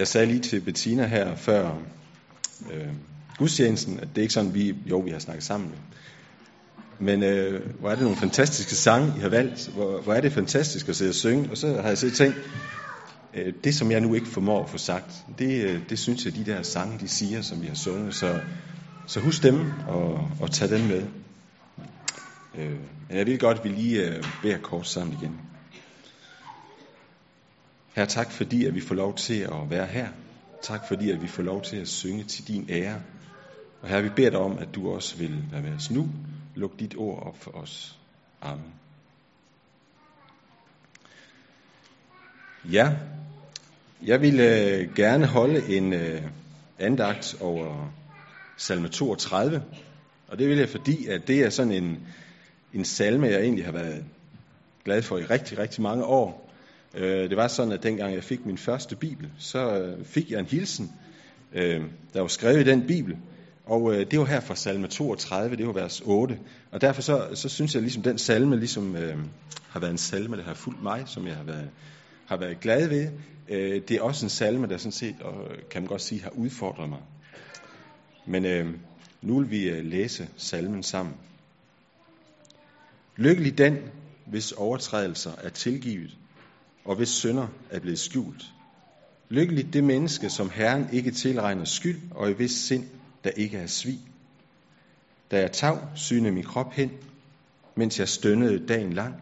Jeg sagde lige til Bettina her før øh, gudstjenesten, at det er ikke sådan, vi, jo, vi har snakket sammen. Men øh, hvor er det nogle fantastiske sange, I har valgt. Hvor, hvor er det fantastisk at sidde og synge. Og så har jeg så tænkt, øh, det som jeg nu ikke formår at få sagt, det, øh, det synes jeg, de der sange, de siger, som vi har sunget. Så, så husk dem og, og tag dem med. Øh, jeg vil godt, at vi lige øh, beder kort sammen igen. Her tak fordi, at vi får lov til at være her. Tak fordi, at vi får lov til at synge til din ære. Og her vi beder dig om, at du også vil være med os nu. Luk dit ord op for os. Amen. Ja, jeg vil øh, gerne holde en øh, andagt over salme 32. Og det vil jeg, fordi at det er sådan en, en salme, jeg egentlig har været glad for i rigtig, rigtig mange år. Øh, det var sådan, at dengang jeg fik min første bibel, så øh, fik jeg en hilsen, øh, der var skrevet i den bibel. Og øh, det var her fra salme 32, det var vers 8. Og derfor så, så synes jeg, ligesom den salme ligesom, øh, har været en salme, der har fulgt mig, som jeg har været, har været glad ved. Øh, det er også en salme, der sådan set, og øh, kan man godt sige, har udfordret mig. Men øh, nu vil vi øh, læse salmen sammen. Lykkelig den, hvis overtrædelser er tilgivet, og hvis synder er blevet skjult. Lykkeligt det menneske, som Herren ikke tilregner skyld, og i hvis sind, der ikke er svig. Da jeg tav, syne min krop hen, mens jeg stønnede dagen lang.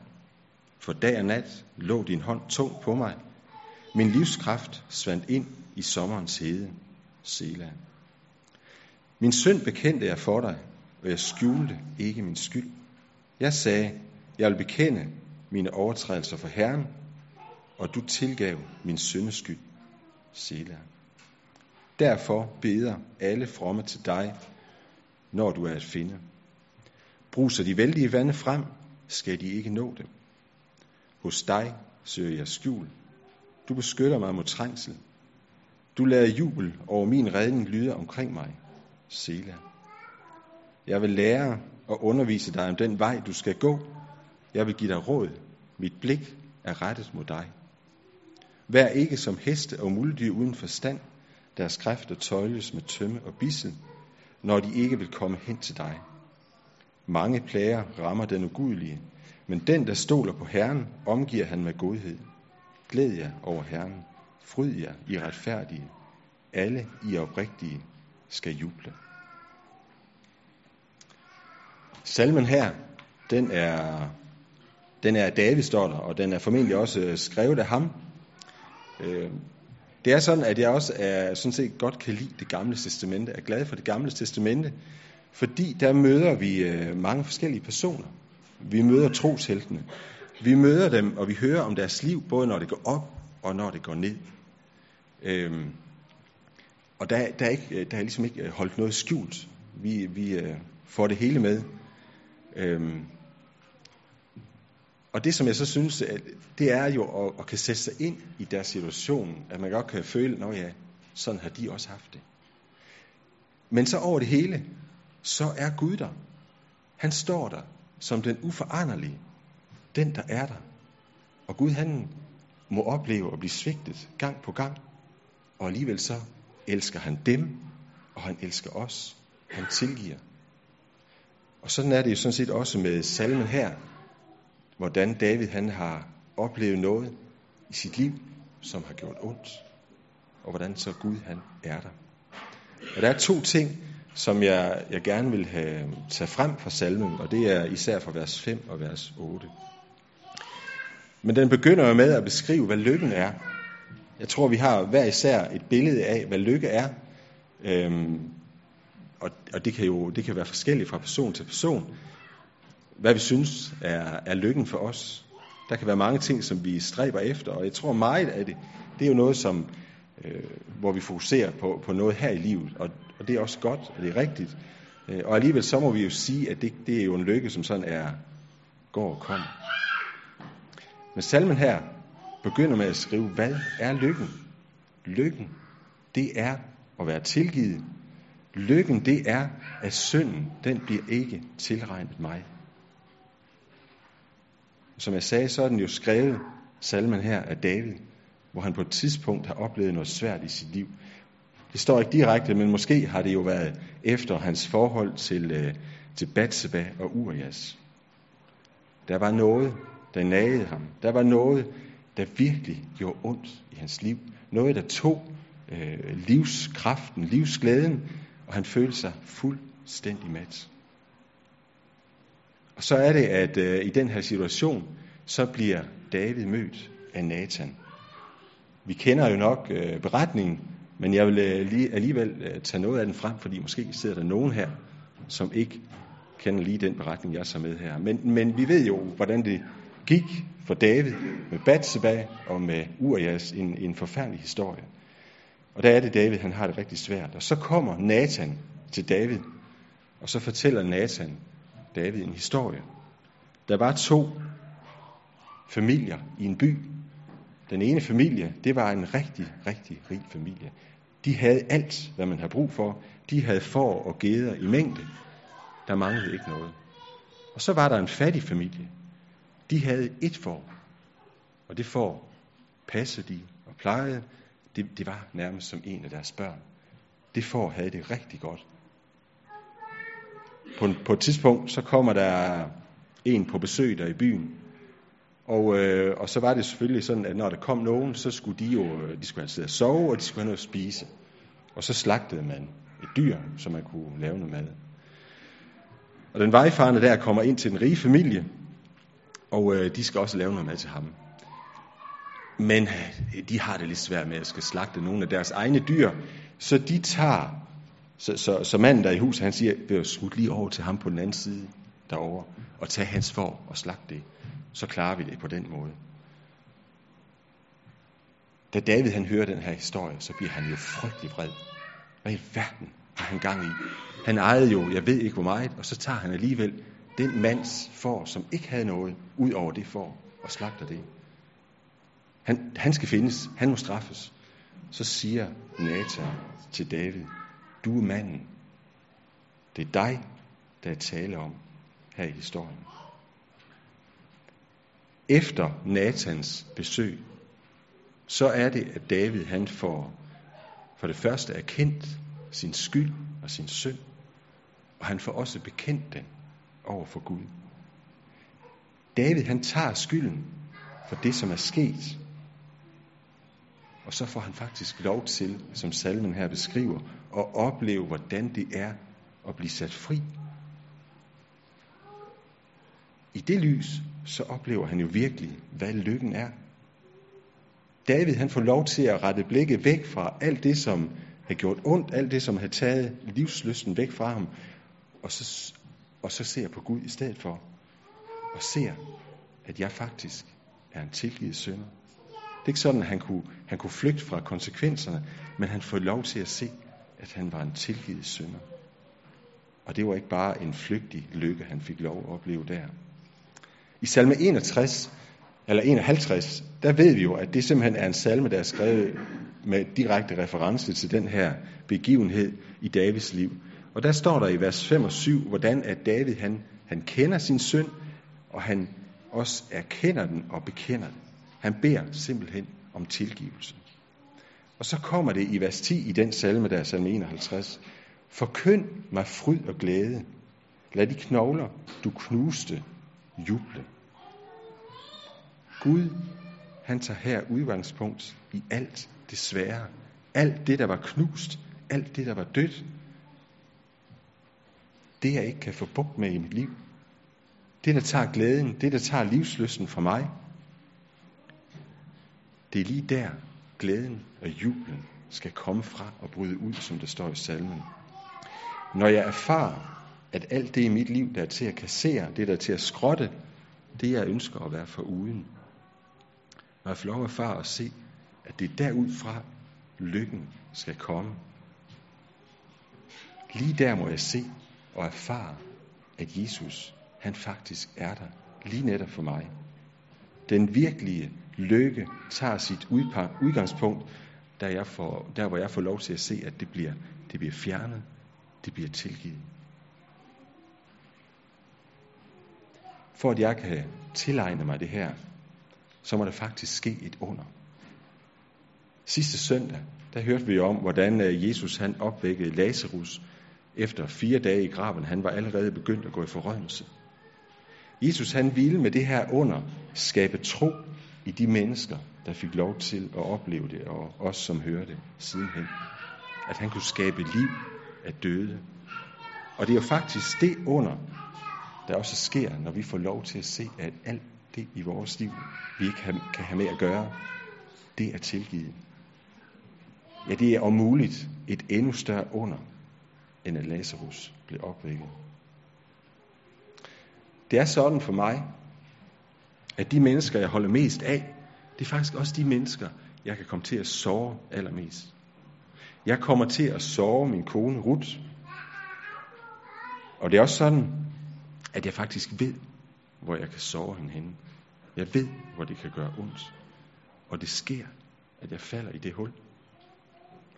For dag og nat lå din hånd tung på mig. Min livskraft svandt ind i sommerens hede. Selah. Min synd bekendte jeg for dig, og jeg skjulte ikke min skyld. Jeg sagde, jeg vil bekende mine overtrædelser for Herren, og du tilgav min syndeskyld. Sela. Derfor beder alle fromme til dig, når du er at finde. Bruser de vældige vande frem, skal de ikke nå det. Hos dig søger jeg skjul. Du beskytter mig mod trængsel. Du lader jubel over min redning lyde omkring mig. Sela. Jeg vil lære og undervise dig om den vej, du skal gå. Jeg vil give dig råd. Mit blik er rettet mod dig. Vær ikke som heste og muldyr uden forstand, deres kræfter tøjles med tømme og bissel, når de ikke vil komme hen til dig. Mange plager rammer den ugudelige, men den, der stoler på Herren, omgiver han med godhed. Glæd jer over Herren. Fryd jer i retfærdige. Alle i oprigtige skal juble. Salmen her, den er, den er David, står der, og den er formentlig også skrevet af ham. Øh, det er sådan, at jeg også er, sådan set godt kan lide det gamle testamente, er glad for det gamle testamente, fordi der møder vi øh, mange forskellige personer. Vi møder trosheltene. Vi møder dem, og vi hører om deres liv, både når det går op og når det går ned. Øhm, og der, der, er ikke, der er ligesom ikke holdt noget skjult. Vi, vi øh, får det hele med. Øhm, og det, som jeg så synes, det er jo at, at kan sætte sig ind i deres situation, at man godt kan føle, at ja, sådan har de også haft det. Men så over det hele, så er Gud der. Han står der som den uforanderlige, den der er der. Og Gud han må opleve at blive svigtet gang på gang, og alligevel så elsker han dem, og han elsker os. Han tilgiver. Og sådan er det jo sådan set også med salmen her, hvordan David han har oplevet noget i sit liv, som har gjort ondt, og hvordan så Gud han er der. Og der er to ting, som jeg, jeg gerne vil have tage frem fra salmen, og det er især fra vers 5 og vers 8. Men den begynder jo med at beskrive, hvad lykken er. Jeg tror, vi har hver især et billede af, hvad lykke er. Øhm, og, og det kan jo det kan være forskelligt fra person til person hvad vi synes er, er lykken for os. Der kan være mange ting, som vi stræber efter, og jeg tror meget af det, det er jo noget, som, øh, hvor vi fokuserer på, på noget her i livet, og, og det er også godt, og det er rigtigt. Øh, og alligevel så må vi jo sige, at det, det er jo en lykke, som sådan er, går og kommer. Men salmen her begynder med at skrive, hvad er lykken? Lykken, det er at være tilgivet. Lykken, det er, at synden, den bliver ikke tilregnet mig. Som jeg sagde, så er den jo skrevet, salmen her, af David. hvor han på et tidspunkt har oplevet noget svært i sit liv. Det står ikke direkte, men måske har det jo været efter hans forhold til, øh, til Batseba og Urias. Der var noget, der nagede ham. Der var noget, der virkelig gjorde ondt i hans liv. Noget, der tog øh, livskraften, livsglæden, og han følte sig fuldstændig mat. Og så er det, at øh, i den her situation, så bliver David mødt af Nathan. Vi kender jo nok øh, beretningen, men jeg vil øh, lige, alligevel øh, tage noget af den frem, fordi måske sidder der nogen her, som ikke kender lige den beretning, jeg så med her. Men, men vi ved jo, hvordan det gik for David med Batseba og med Urias, en, en forfærdelig historie. Og der er det David, han har det rigtig svært. Og så kommer Nathan til David, og så fortæller Nathan David en historie. Der var to familier i en by. Den ene familie, det var en rigtig, rigtig rig familie. De havde alt, hvad man har brug for. De havde får og geder i mængde. Der manglede ikke noget. Og så var der en fattig familie. De havde et får. Og det får passede de og plejede. Det, det var nærmest som en af deres børn. Det får havde det rigtig godt. På, på et tidspunkt, så kommer der en på besøg der i byen. Og, øh, og så var det selvfølgelig sådan, at når der kom nogen, så skulle de jo de skulle have siddet og sove, og de skulle have noget at spise. Og så slagtede man et dyr, så man kunne lave noget mad. Og den vejfarende der kommer ind til den rige familie, og øh, de skal også lave noget mad til ham. Men øh, de har det lidt svært med at skal slagte nogle af deres egne dyr, så de tager, så, så, så manden der i huset, han siger, vil smut lige over til ham på den anden side derovre, og tage hans for og slagte det. Så klarer vi det på den måde. Da David han hører den her historie, så bliver han jo frygtelig vred. Hvad i verden har han gang i? Han ejede jo, jeg ved ikke hvor meget, og så tager han alligevel den mands for, som ikke havde noget, ud over det for, og slagter det. Han, han skal findes, han må straffes. Så siger Nathan til David, du er manden. Det er dig, der er tale om her i historien. Efter Natans besøg, så er det, at David han får for det første erkendt sin skyld og sin synd, og han får også bekendt den over for Gud. David han tager skylden for det, som er sket, og så får han faktisk lov til, som salmen her beskriver, at opleve, hvordan det er at blive sat fri. I det lys, så oplever han jo virkelig, hvad lykken er. David han får lov til at rette blikket væk fra alt det, som har gjort ondt, alt det, som har taget livsløsten væk fra ham, og så, og så ser på Gud i stedet for, og ser, at jeg faktisk er en tilgivet sønder. Det er ikke sådan, at han kunne, han kunne flygte fra konsekvenserne, men han får lov til at se, at han var en tilgivet sønder. Og det var ikke bare en flygtig lykke, han fik lov at opleve der. I salme 61, eller 51, der ved vi jo, at det simpelthen er en salme, der er skrevet med direkte reference til den her begivenhed i Davids liv. Og der står der i vers 5 og 7, hvordan at David han, han kender sin synd, og han også erkender den og bekender den. Han beder simpelthen om tilgivelse. Og så kommer det i vers 10 i den salme, der er salme 51. Forkynd mig fryd og glæde. Lad de knogler, du knuste, juble. Gud, han tager her udgangspunkt i alt det svære. Alt det, der var knust. Alt det, der var dødt. Det, jeg ikke kan få bukt med i mit liv. Det, der tager glæden. Det, der tager livsløsten fra mig. Det er lige der, glæden og jublen skal komme fra og bryde ud, som der står i salmen. Når jeg erfarer, at alt det i mit liv, der er til at kassere, det der er til at skrotte, det jeg ønsker at være for uden. Når jeg får lov at erfare og se, at det er derudfra, lykken skal komme. Lige der må jeg se og erfare, at Jesus, han faktisk er der, lige netop for mig. Den virkelige lykke tager sit udgangspunkt, der, jeg får, der hvor jeg får lov til at se, at det bliver, det bliver fjernet, det bliver tilgivet. For at jeg kan tilegne mig det her, så må der faktisk ske et under. Sidste søndag, der hørte vi om, hvordan øh, Jesus han opvækkede Lazarus efter fire dage i graven. Han var allerede begyndt at gå i forrømmelse. Jesus han ville med det her under skabe tro i de mennesker, der fik lov til at opleve det, og os som hører det sidenhen. At han kunne skabe liv af døde. Og det er jo faktisk det under, der også sker, når vi får lov til at se, at alt det i vores liv, vi ikke kan have med at gøre, det er tilgivet. Ja, det er om muligt et endnu større under, end at Lazarus blev opvækket. Det er sådan for mig, at de mennesker, jeg holder mest af, det er faktisk også de mennesker, jeg kan komme til at sove allermest. Jeg kommer til at sove min kone Ruth. Og det er også sådan, at jeg faktisk ved, hvor jeg kan sove hende henne. Jeg ved, hvor det kan gøre ondt. Og det sker, at jeg falder i det hul.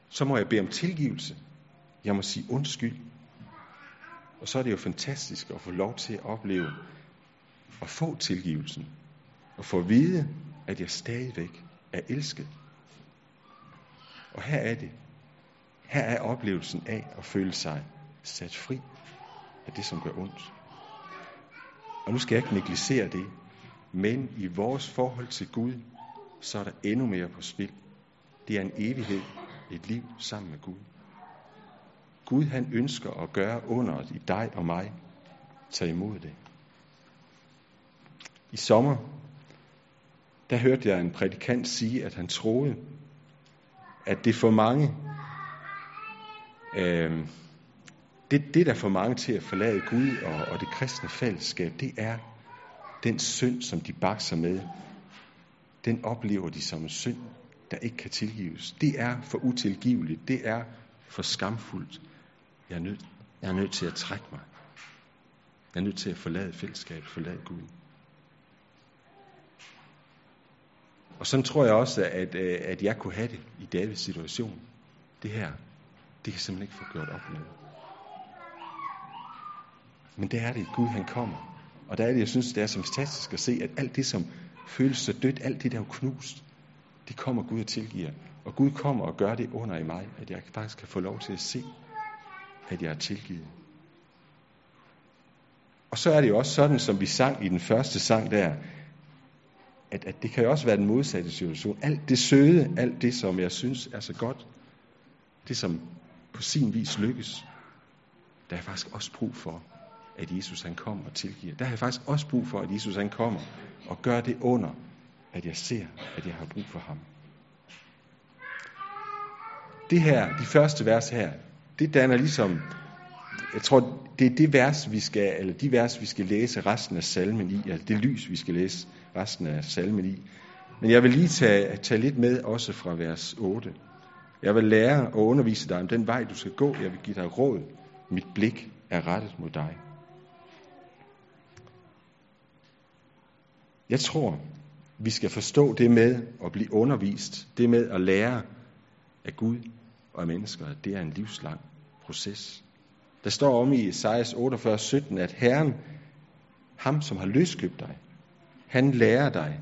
Så må jeg bede om tilgivelse. Jeg må sige undskyld. Og så er det jo fantastisk at få lov til at opleve at få tilgivelsen. Og få at vide, at jeg stadigvæk er elsket. Og her er det. Her er oplevelsen af at føle sig sat fri af det, som gør ondt. Og nu skal jeg ikke negligere det, men i vores forhold til Gud, så er der endnu mere på spil. Det er en evighed, et liv sammen med Gud. Gud han ønsker at gøre under i dig og mig. Tag imod det. I sommer, der hørte jeg en prædikant sige, at han troede, at det for mange, øh, det, det der får mange til at forlade Gud og, og det kristne fællesskab, det er den synd, som de bakser med. Den oplever de som en synd, der ikke kan tilgives. Det er for utilgiveligt. Det er for skamfuldt. Jeg er nødt, jeg er nødt til at trække mig. Jeg er nødt til at forlade fællesskabet, forlade Gud. Og sådan tror jeg også, at, øh, at jeg kunne have det i Davids situation. Det her, det kan simpelthen ikke få gjort op med. Men det er det, Gud han kommer. Og der er det, jeg synes, det er så fantastisk at se, at alt det, som føles så dødt, alt det, der er knust, det kommer Gud og tilgiver. Og Gud kommer og gør det under i mig, at jeg faktisk kan få lov til at se, at jeg er tilgivet. Og så er det jo også sådan, som vi sang i den første sang der, at, at det kan jo også være den modsatte situation. Alt det søde, alt det, som jeg synes er så godt, det som på sin vis lykkes, der er faktisk også brug for, at Jesus han kommer og tilgiver. Der har jeg faktisk også brug for, at Jesus han kommer og gør det under, at jeg ser, at jeg har brug for ham. Det her, de første vers her, det danner ligesom, jeg tror, det er det vers, vi skal, eller de vers, vi skal læse resten af salmen i, eller det lys, vi skal læse resten af salmen i. Men jeg vil lige tage, tage lidt med også fra vers 8. Jeg vil lære og undervise dig om den vej, du skal gå. Jeg vil give dig råd. Mit blik er rettet mod dig. Jeg tror, vi skal forstå det med at blive undervist, det med at lære af Gud og af mennesker, det er en livslang proces. Der står om i Esajas 48, 17, at Herren, ham som har løskøbt dig, han lærer dig,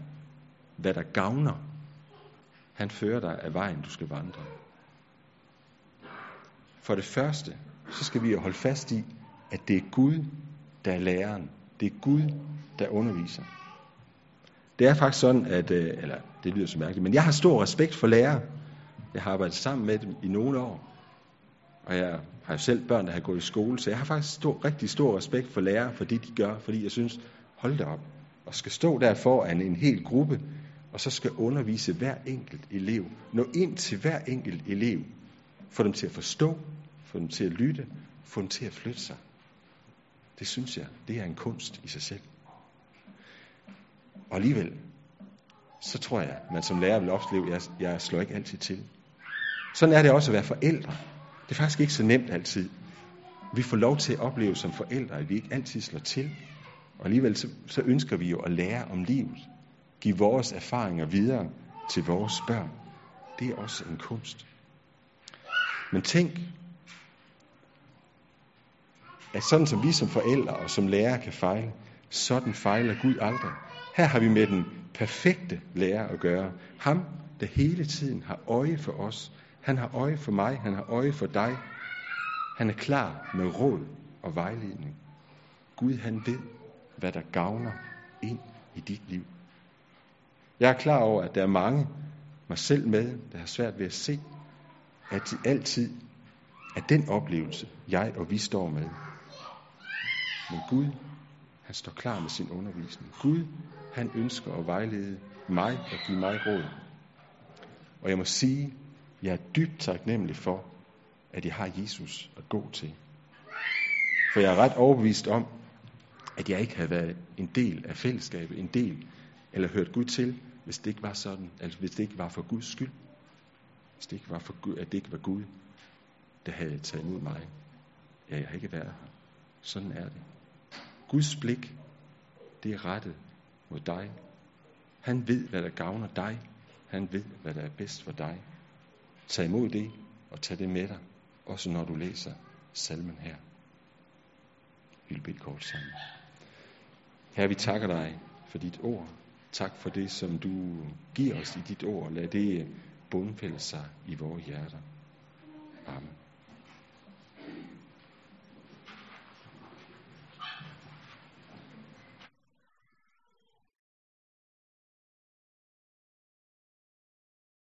hvad der gavner. Han fører dig af vejen, du skal vandre. For det første, så skal vi holde fast i, at det er Gud, der er læreren. Det er Gud, der underviser. Det er faktisk sådan, at, øh, eller det lyder så mærkeligt, men jeg har stor respekt for lærere. Jeg har arbejdet sammen med dem i nogle år. Og jeg har jo selv børn, der har gået i skole, så jeg har faktisk stor, rigtig stor respekt for lærere, for det de gør, fordi jeg synes, hold da op, og skal stå der foran en hel gruppe, og så skal undervise hver enkelt elev. Nå ind til hver enkelt elev. Få dem til at forstå, få dem til at lytte, få dem til at flytte sig. Det synes jeg, det er en kunst i sig selv. Og alligevel, så tror jeg, man som lærer vil opleve, at jeg, jeg slår ikke altid til. Sådan er det også at være forældre. Det er faktisk ikke så nemt altid. Vi får lov til at opleve som forældre, at vi ikke altid slår til. Og alligevel så, så ønsker vi jo at lære om livet. Give vores erfaringer videre til vores børn. Det er også en kunst. Men tænk, at sådan som vi som forældre og som lærere kan fejle, sådan fejler Gud aldrig. Her har vi med den perfekte lærer at gøre. Ham, der hele tiden har øje for os. Han har øje for mig, han har øje for dig. Han er klar med råd og vejledning. Gud, han ved, hvad der gavner ind i dit liv. Jeg er klar over, at der er mange, mig selv med, der har svært ved at se, at de altid er den oplevelse, jeg og vi står med. Men Gud, han står klar med sin undervisning. Gud, han ønsker at vejlede mig og give mig råd. Og jeg må sige, jeg er dybt taknemmelig for, at jeg har Jesus at gå til. For jeg er ret overbevist om, at jeg ikke havde været en del af fællesskabet, en del, eller hørt Gud til, hvis det ikke var sådan, altså hvis det ikke var for Guds skyld. Hvis det ikke var for Gud, at det ikke var Gud, der havde taget imod mig. Ja, jeg har ikke været her. Sådan er det. Guds blik, det er rettet mod dig. Han ved, hvad der gavner dig. Han ved, hvad der er bedst for dig. Tag imod det, og tag det med dig, også når du læser salmen her. Vi vil bede kort sammen. Herre, vi takker dig for dit ord. Tak for det, som du giver os i dit ord. Lad det bundfælde sig i vores hjerter. Amen.